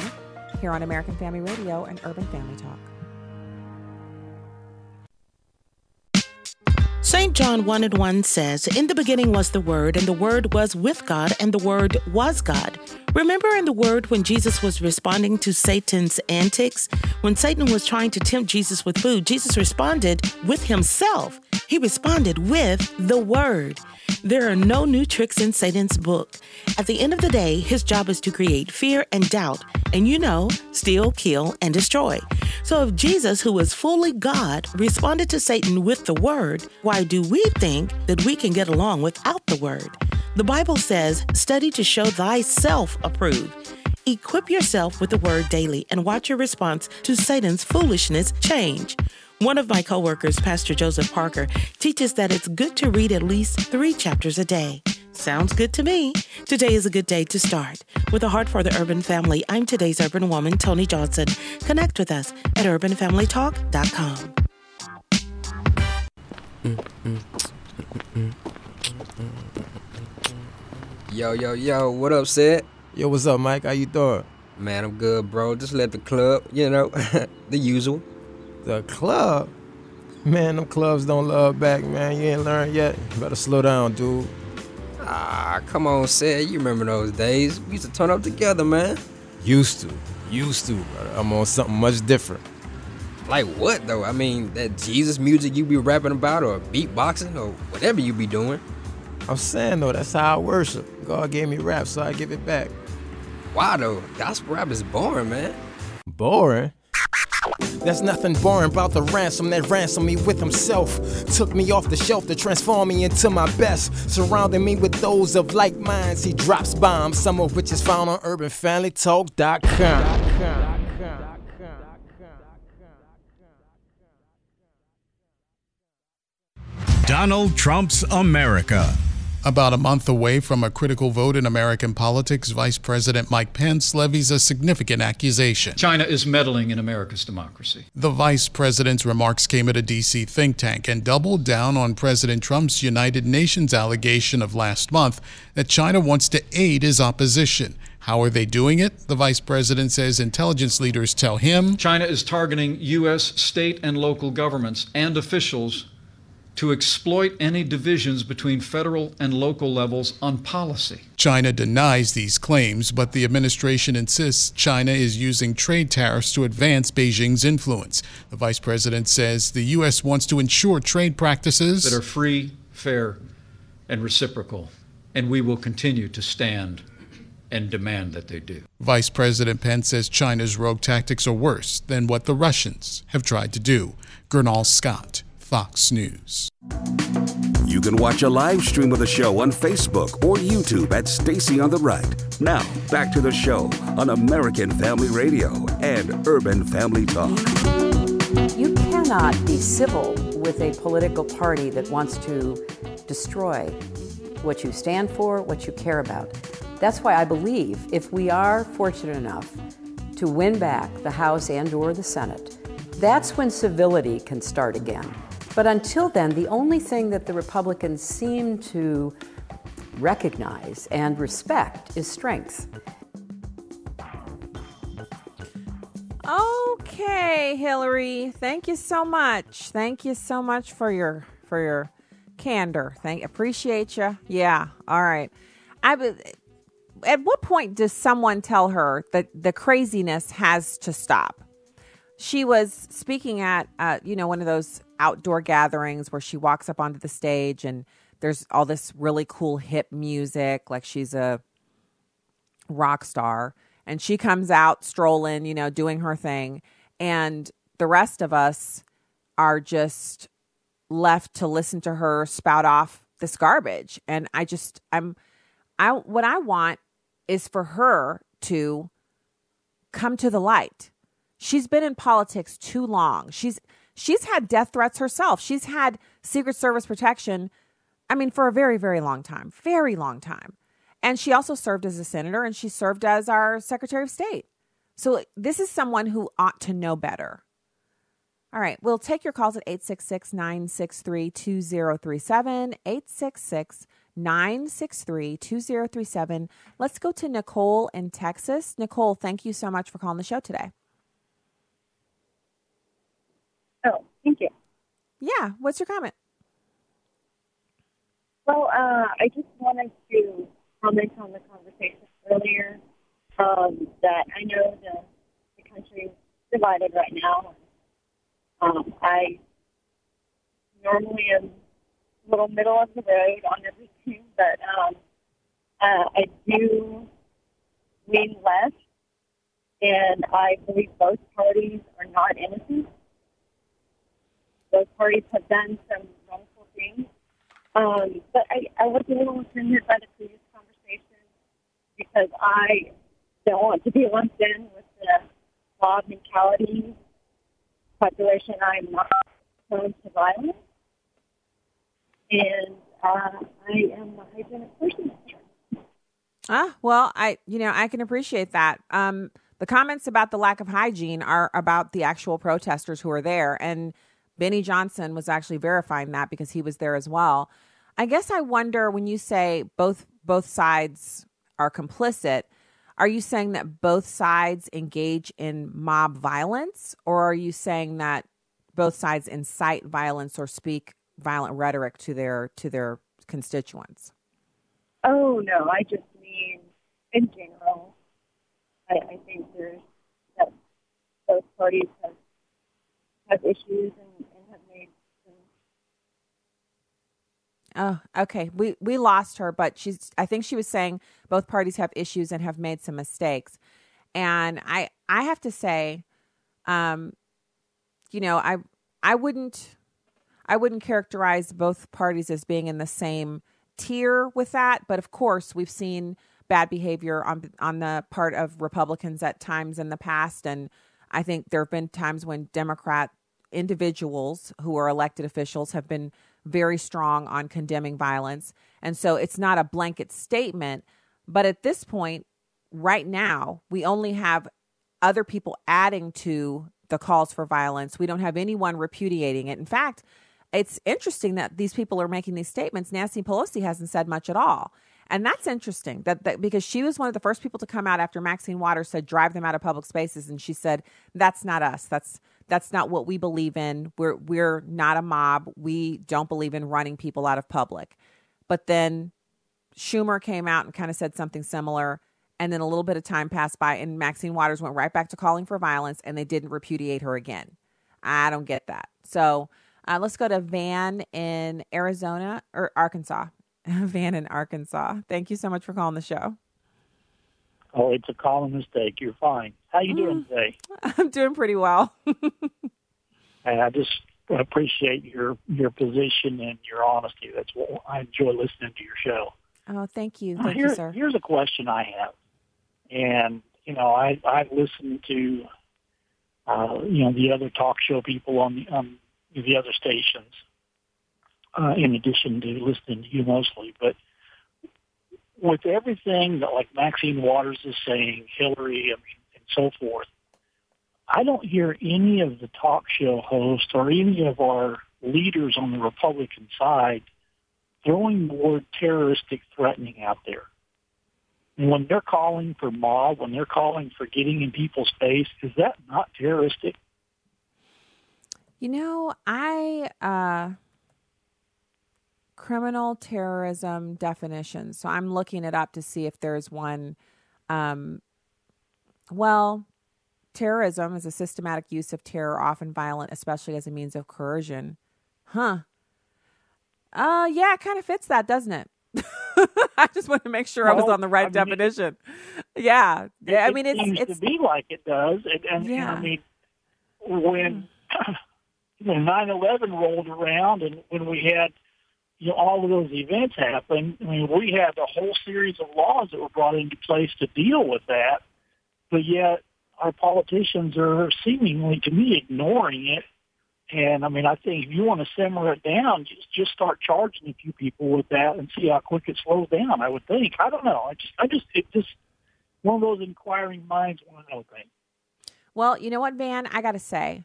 S7: here on American Family Radio and Urban Family Talk.
S13: St. John 1 and 1 says, In the beginning was the Word, and the Word was with God, and the Word was God. Remember in the Word when Jesus was responding to Satan's antics? When Satan was trying to tempt Jesus with food, Jesus responded with himself. He responded with the Word. There are no new tricks in Satan's book. At the end of the day, his job is to create fear and doubt, and you know, steal, kill, and destroy. So if Jesus, who is fully God, responded to Satan with the word, why do we think that we can get along without the word? The Bible says, study to show thyself approved. Equip yourself with the word daily and watch your response to Satan's foolishness change. One of my coworkers, Pastor Joseph Parker, teaches that it's good to read at least three chapters a day. Sounds good to me. Today is a good day to start. With a heart for the urban family, I'm today's urban woman, Tony Johnson. Connect with us at urbanfamilytalk.com.
S14: Yo, yo, yo, what up, Sid?
S15: Yo, what's up, Mike? How you doing?
S14: Man, I'm good, bro. Just left the club, you know, the usual.
S15: The club? Man, them clubs don't love back, man. You ain't learned yet. You better slow down, dude.
S14: Ah, come on, Sid. You remember those days? We used to turn up together, man.
S15: Used to. Used to, brother. I'm on something much different.
S14: Like what, though? I mean, that Jesus music you be rapping about, or beatboxing, or whatever you be doing.
S15: I'm saying, though, that's how I worship. God gave me rap, so I give it back.
S14: Why, though? Gospel rap is boring, man.
S15: Boring? There's nothing boring about the ransom that ransomed me with himself. Took me off the shelf to transform me into my best. Surrounding me with those of like minds, he drops bombs, some of which is found on urbanfamilytalk.com.
S16: Donald Trump's America.
S17: About a month away from a critical vote in American politics, Vice President Mike Pence levies a significant accusation.
S18: China is meddling in America's democracy.
S17: The vice president's remarks came at a D.C. think tank and doubled down on President Trump's United Nations allegation of last month that China wants to aid his opposition. How are they doing it? The vice president says intelligence leaders tell him
S18: China is targeting U.S. state and local governments and officials to exploit any divisions between federal and local levels on policy.
S17: China denies these claims, but the administration insists China is using trade tariffs to advance Beijing's influence. The vice president says the U.S. wants to ensure trade practices
S18: that are free, fair, and reciprocal, and we will continue to stand and demand that they do.
S17: Vice President Pence says China's rogue tactics are worse than what the Russians have tried to do. Gernal Scott, Fox News.
S1: You can watch a live stream of the show on Facebook or YouTube at Stacy on the Right. Now, back to the show on American Family Radio and Urban Family Talk.
S3: You cannot be civil with a political party that wants to destroy what you stand for, what you care about. That's why I believe if we are fortunate enough to win back the House and or the Senate, that's when civility can start again. But until then, the only thing that the Republicans seem to recognize and respect is strength.
S7: Okay, Hillary, thank you so much. Thank you so much for your for your candor. Thank appreciate you. Yeah. All right. I at what point does someone tell her that the craziness has to stop? She was speaking at uh, you know one of those outdoor gatherings where she walks up onto the stage and there's all this really cool hip music like she's a rock star. And she comes out strolling, you know, doing her thing. And the rest of us are just left to listen to her spout off this garbage. And I just I'm I what I want is for her to come to the light. She's been in politics too long. She's she's had death threats herself. She's had Secret Service protection, I mean, for a very, very long time, very long time. And she also served as a senator and she served as our Secretary of State. So this is someone who ought to know better. All right, we'll take your calls at 866 963 2037. 866 963 2037. Let's go to Nicole in Texas. Nicole, thank you so much for calling the show today.
S19: Oh, thank you.
S7: Yeah. What's your comment?
S19: Well, uh, I just wanted to comment on the conversation earlier um, that I know the, the country is divided right now. Um, I normally am a little middle of the road on everything, but um, uh, I do lean left, and I believe both parties are not innocent. Both parties have done some wrongful things. Um, but I, I was a little offended by the previous conversation because I don't want to be lumped in with the mob mentality population. I'm not prone to violence. And uh, I am a hygienic person.
S7: Ah, well, I you know I can appreciate that. Um, the comments about the lack of hygiene are about the actual protesters who are there, and Benny Johnson was actually verifying that because he was there as well. I guess I wonder when you say both both sides are complicit, are you saying that both sides engage in mob violence, or are you saying that both sides incite violence or speak violent rhetoric to their to their constituents?
S19: Oh no, I just mean in general. I, I think there's that both parties have have issues and, and have made some.
S7: Oh, okay. We we lost her, but she's. I think she was saying both parties have issues and have made some mistakes, and I I have to say, um, you know, I I wouldn't I wouldn't characterize both parties as being in the same tier with that, but of course we've seen bad behavior on on the part of Republicans at times in the past, and I think there have been times when Democrat individuals who are elected officials have been very strong on condemning violence, and so it's not a blanket statement. But at this point, right now, we only have other people adding to the calls for violence. We don't have anyone repudiating it. In fact, it's interesting that these people are making these statements. Nancy Pelosi hasn't said much at all. And that's interesting that, that because she was one of the first people to come out after Maxine Waters said drive them out of public spaces and she said that's not us. That's that's not what we believe in. We're we're not a mob. We don't believe in running people out of public. But then Schumer came out and kind of said something similar and then a little bit of time passed by and Maxine Waters went right back to calling for violence and they didn't repudiate her again. I don't get that. So uh, let's go to Van in Arizona or Arkansas. Van in Arkansas. Thank you so much for calling the show.
S20: Oh, it's a common mistake. You're fine. How you doing
S7: Mm.
S20: today?
S7: I'm doing pretty well.
S20: And I just appreciate your your position and your honesty. That's what I enjoy listening to your show.
S7: oh, thank you. Thank
S20: here-
S7: you, sir.
S20: Here's a question I have, and you know, I I've listened to, uh, you know, the other talk show people on the on the other stations, uh, in addition to listening to you mostly. But with everything that like Maxine Waters is saying, Hillary, I mean, and so forth, I don't hear any of the talk show hosts or any of our leaders on the Republican side throwing word terroristic threatening out there. When they're calling for mob, when they're calling for getting in people's face, is that not terroristic?
S7: You know, I uh criminal terrorism definition. So I'm looking it up to see if there's one um well, terrorism is a systematic use of terror, often violent, especially as a means of coercion. Huh. Uh yeah, it kind of fits that, doesn't it? I just want to make sure I was on the right
S20: I mean, it-
S7: definition. yeah. Yeah, I mean it's
S20: seems
S7: it's
S20: to be like it does, and, and, and
S7: Yeah.
S20: I mean when when nine eleven rolled around, and when we had you know all of those events happen, I mean we had a whole series of laws that were brought into place to deal with that, but yet our politicians are seemingly, to me, ignoring it. And I mean, I think if you want to simmer it down, just just start charging a few people with that and see how quick it slows down. I would think. I don't know. I just, I just, it just one of those inquiring minds want to know things.
S7: Well, you know what, Van? I got to say,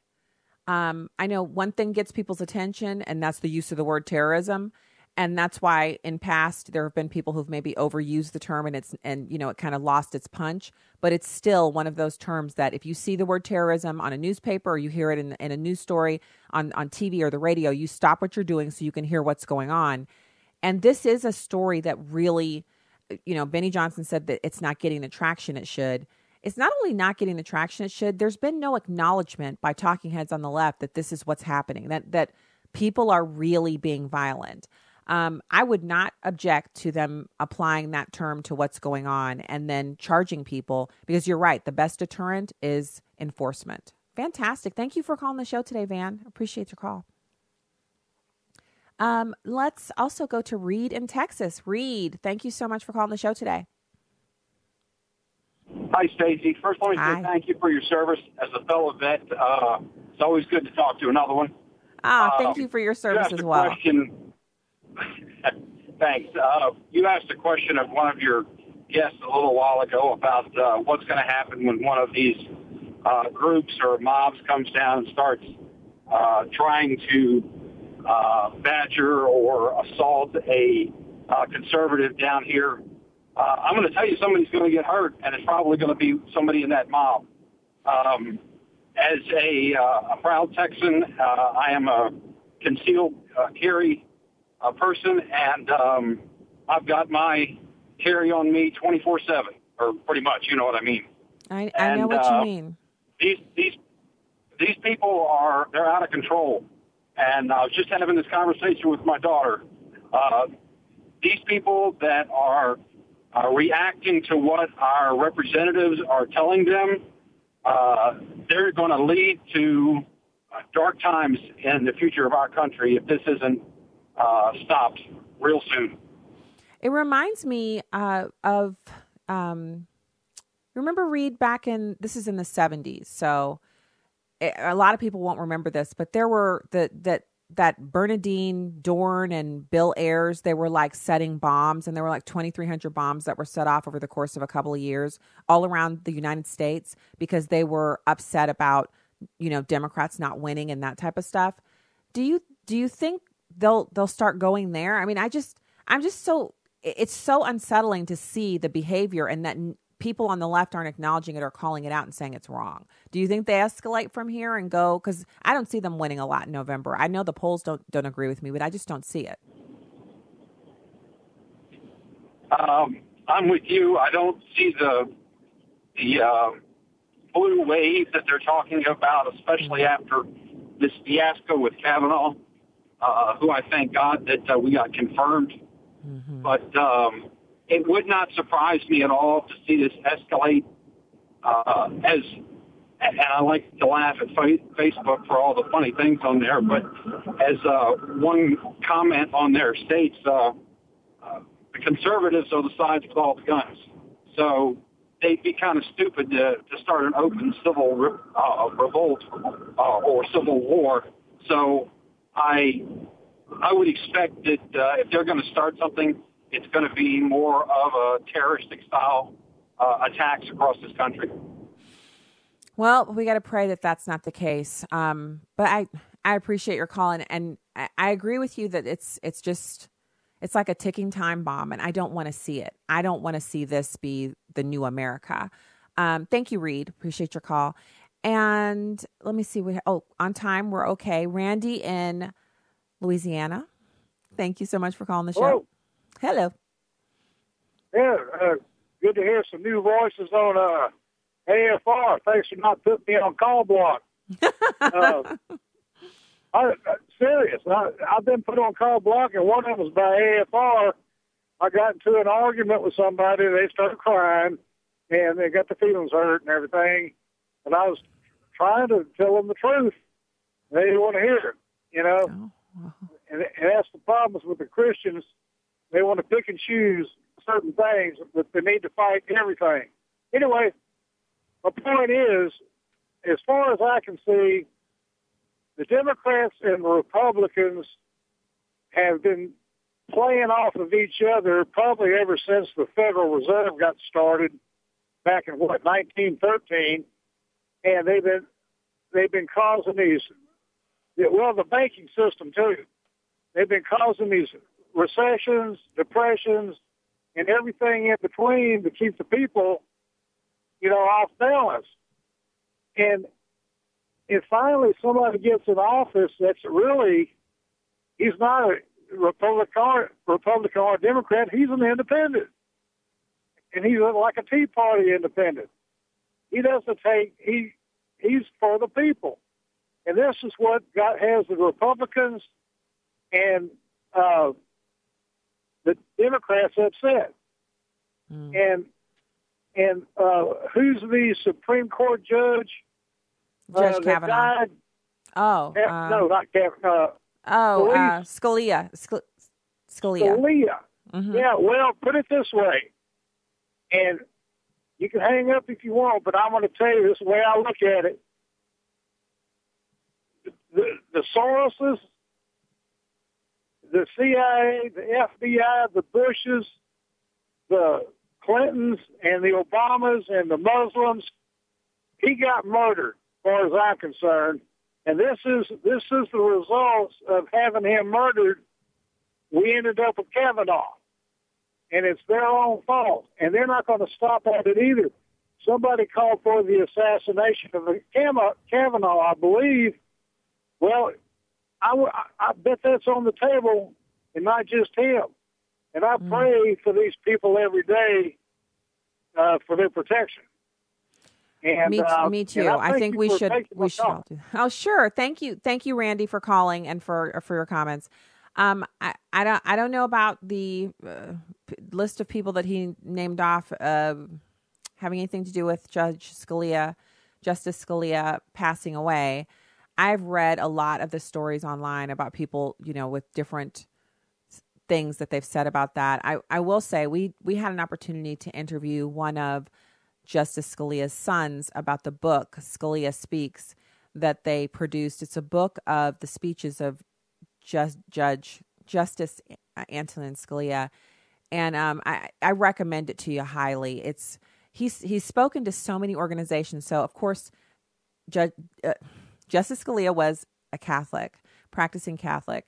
S7: um, I know one thing gets people's attention, and that's the use of the word terrorism. And that's why in past there have been people who've maybe overused the term and it's and you know it kind of lost its punch. But it's still one of those terms that if you see the word terrorism on a newspaper or you hear it in, in a news story on, on TV or the radio, you stop what you're doing so you can hear what's going on. And this is a story that really, you know, Benny Johnson said that it's not getting the traction it should. It's not only not getting the traction it should, there's been no acknowledgement by talking heads on the left that this is what's happening, that, that people are really being violent. Um, I would not object to them applying that term to what's going on and then charging people because you're right. The best deterrent is enforcement. Fantastic. Thank you for calling the show today, Van. Appreciate your call. Um, let's also go to Reed in Texas. Reed, thank you so much for calling the show today.
S21: Hi, Stacy. First, let me say thank you for your service as a fellow vet. Uh, it's always good to talk to another one.
S7: Ah, thank
S21: Um,
S7: you for your service
S21: you asked
S7: as
S21: a
S7: well.
S21: Question, thanks. Uh, you asked a question of one of your guests a little while ago about uh, what's going to happen when one of these uh, groups or mobs comes down and starts uh, trying to uh, badger or assault a uh, conservative down here. Uh, I'm going to tell you somebody's going to get hurt, and it's probably going to be somebody in that mob. Um, as a, uh, a proud Texan, uh, I am a concealed uh, carry uh, person, and um, I've got my carry on me 24/7, or pretty much. You know what I mean.
S7: I, I know what
S21: uh,
S7: you mean.
S21: These these these people are they're out of control, and I was just having this conversation with my daughter. Uh, these people that are uh, reacting to what our representatives are telling them, uh, they're going to lead to uh, dark times in the future of our country if this isn't uh, stopped real soon.
S7: It reminds me uh, of um, remember Reed back in this is in the seventies, so it, a lot of people won't remember this, but there were the that that Bernardine Dohrn and Bill Ayers they were like setting bombs, and there were like twenty three hundred bombs that were set off over the course of a couple of years all around the United States because they were upset about you know Democrats not winning and that type of stuff. Do you do you think they'll they'll start going there? I mean, I just I'm just so it's so unsettling to see the behavior and that people on the left aren't acknowledging it or calling it out and saying it's wrong. Do you think they escalate from here and go cuz I don't see them winning a lot in November. I know the polls don't don't agree with me, but I just don't see it.
S21: Um, I'm with you. I don't see the the uh, blue wave that they're talking about, especially after this fiasco with Kavanaugh, uh, who I thank God that uh, we got confirmed. But um, it would not surprise me at all to see this escalate uh, as. And I like to laugh at Facebook for all the funny things on there, but as uh, one comment on there states, uh, the conservatives are the sides with all the guns. So they'd be kind of stupid to, to start an open civil re- uh, revolt uh, or civil war. So I I would expect that uh, if they're going to start something, it's going to be more of a terroristic style uh, attacks across this country.
S7: Well, we got to pray that that's not the case. Um, but I I appreciate your call and, and I, I agree with you that it's it's just it's like a ticking time bomb, and I don't want to see it. I don't want to see this be the new America. Um, thank you, Reed. Appreciate your call. And let me see what. Oh, on time, we're okay. Randy in Louisiana. Thank you so much for calling the show. Hello.
S22: Yeah, uh, good to hear some new voices on uh, AFR. Thanks for not putting me on call block. uh, I, uh, serious. I, I've been put on call block, and one of them was by AFR. I got into an argument with somebody. They started crying, and they got the feelings hurt and everything. And I was trying to tell them the truth. They didn't want to hear it, you know. And, and that's the problems with the Christians. They want to pick and choose certain things, but they need to fight everything. Anyway, my point is, as far as I can see, the Democrats and the Republicans have been playing off of each other probably ever since the Federal Reserve got started back in what 1913, and they've been they've been causing these well the banking system too. They've been causing these recessions, depressions, and everything in between to keep the people, you know, off balance. And if finally somebody gets in office that's really, he's not a, Republican, Republican or Democrat, he's an independent, and he's like a Tea Party independent. He doesn't take he he's for the people, and this is what got has the Republicans and uh, the Democrats upset.
S7: Mm.
S22: And and uh, who's the Supreme Court judge?
S7: Judge
S22: uh,
S7: Kavanaugh.
S22: died?
S7: Oh, um,
S22: no, not Kavanaugh. Uh,
S7: oh, uh, Scalia. Scal- Scalia.
S22: Scalia.
S7: Mhm.
S22: Yeah, well, put it this way, and you can hang up if you want, but I'm going to tell you this the way I look at it. The, the Soroses, the CIA, the FBI, the Bushes, the Clintons, and the Obamas, and the Muslims, he got murdered, as far as I'm concerned. And this is this is the results of having him murdered. We ended up with Kavanaugh and it's their own fault. And they're not going to stop at it either. Somebody called for the assassination of Kavanaugh, I believe. Well, I, I bet that's on the table, and not just him. And I pray for these people every day uh, for their protection. And,
S7: me,
S22: uh,
S7: me too.
S22: I
S7: I think we should we should
S22: call.
S7: all do. Oh, sure. Thank you, thank you, Randy, for calling and for for your comments. Um, I, I don't I don't know about the uh, p- list of people that he named off uh, having anything to do with Judge Scalia, Justice Scalia passing away. I've read a lot of the stories online about people, you know, with different things that they've said about that. I, I will say we we had an opportunity to interview one of Justice Scalia's sons about the book Scalia Speaks that they produced. It's a book of the speeches of just Judge Justice Antonin Scalia, and um, I I recommend it to you highly. It's he's he's spoken to so many organizations. So of course, Judge uh, Justice Scalia was a Catholic, practicing Catholic,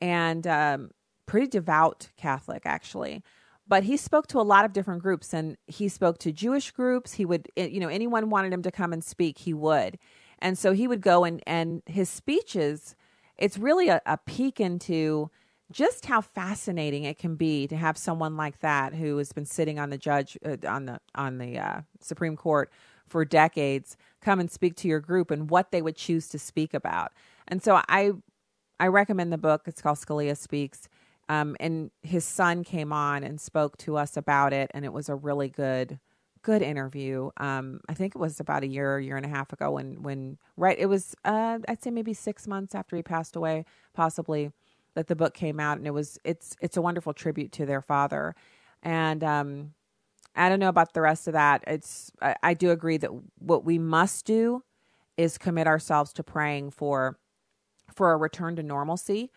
S7: and um, pretty devout Catholic actually. But he spoke to a lot of different groups, and he spoke to Jewish groups. He would, you know, anyone wanted him to come and speak, he would, and so he would go and and his speeches. It's really a, a peek into just how fascinating it can be to have someone like that who has been sitting on the judge uh, on the on the uh, Supreme Court for decades come and speak to your group and what they would choose to speak about. And so I I recommend the book. It's called Scalia Speaks. Um, and his son came on and spoke to us about it, and it was a really good good interview. Um, I think it was about a year, year and a half ago when when right it was uh, I'd say maybe six months after he passed away, possibly that the book came out, and it was it's it's a wonderful tribute to their father, and um, I don't know about the rest of that. It's I, I do agree that what we must do is commit ourselves to praying for for a return to normalcy,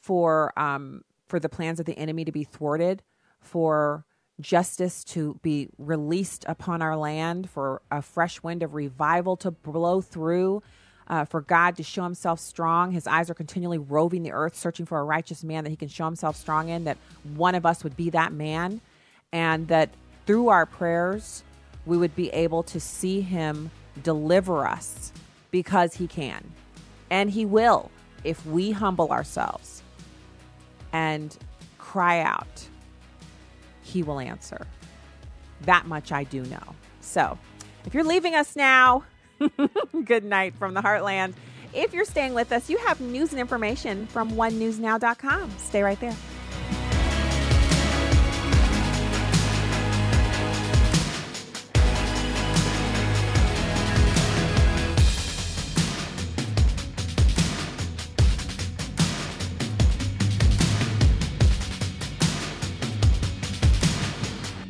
S7: for um for the plans of the enemy to be thwarted, for justice to be released upon our land, for a fresh wind of revival to blow through, uh, for God to show himself strong. His eyes are continually roving the earth, searching for a righteous man that he can show himself strong in, that one of us would be that man, and that through our prayers, we would be able to see him deliver us because he can. And he will if we humble ourselves and cry out, he will answer. That much I do know. So, if you're leaving us now, good night from the heartland. If you're staying with us, you have news and information from onenewsnow.com. Stay right there.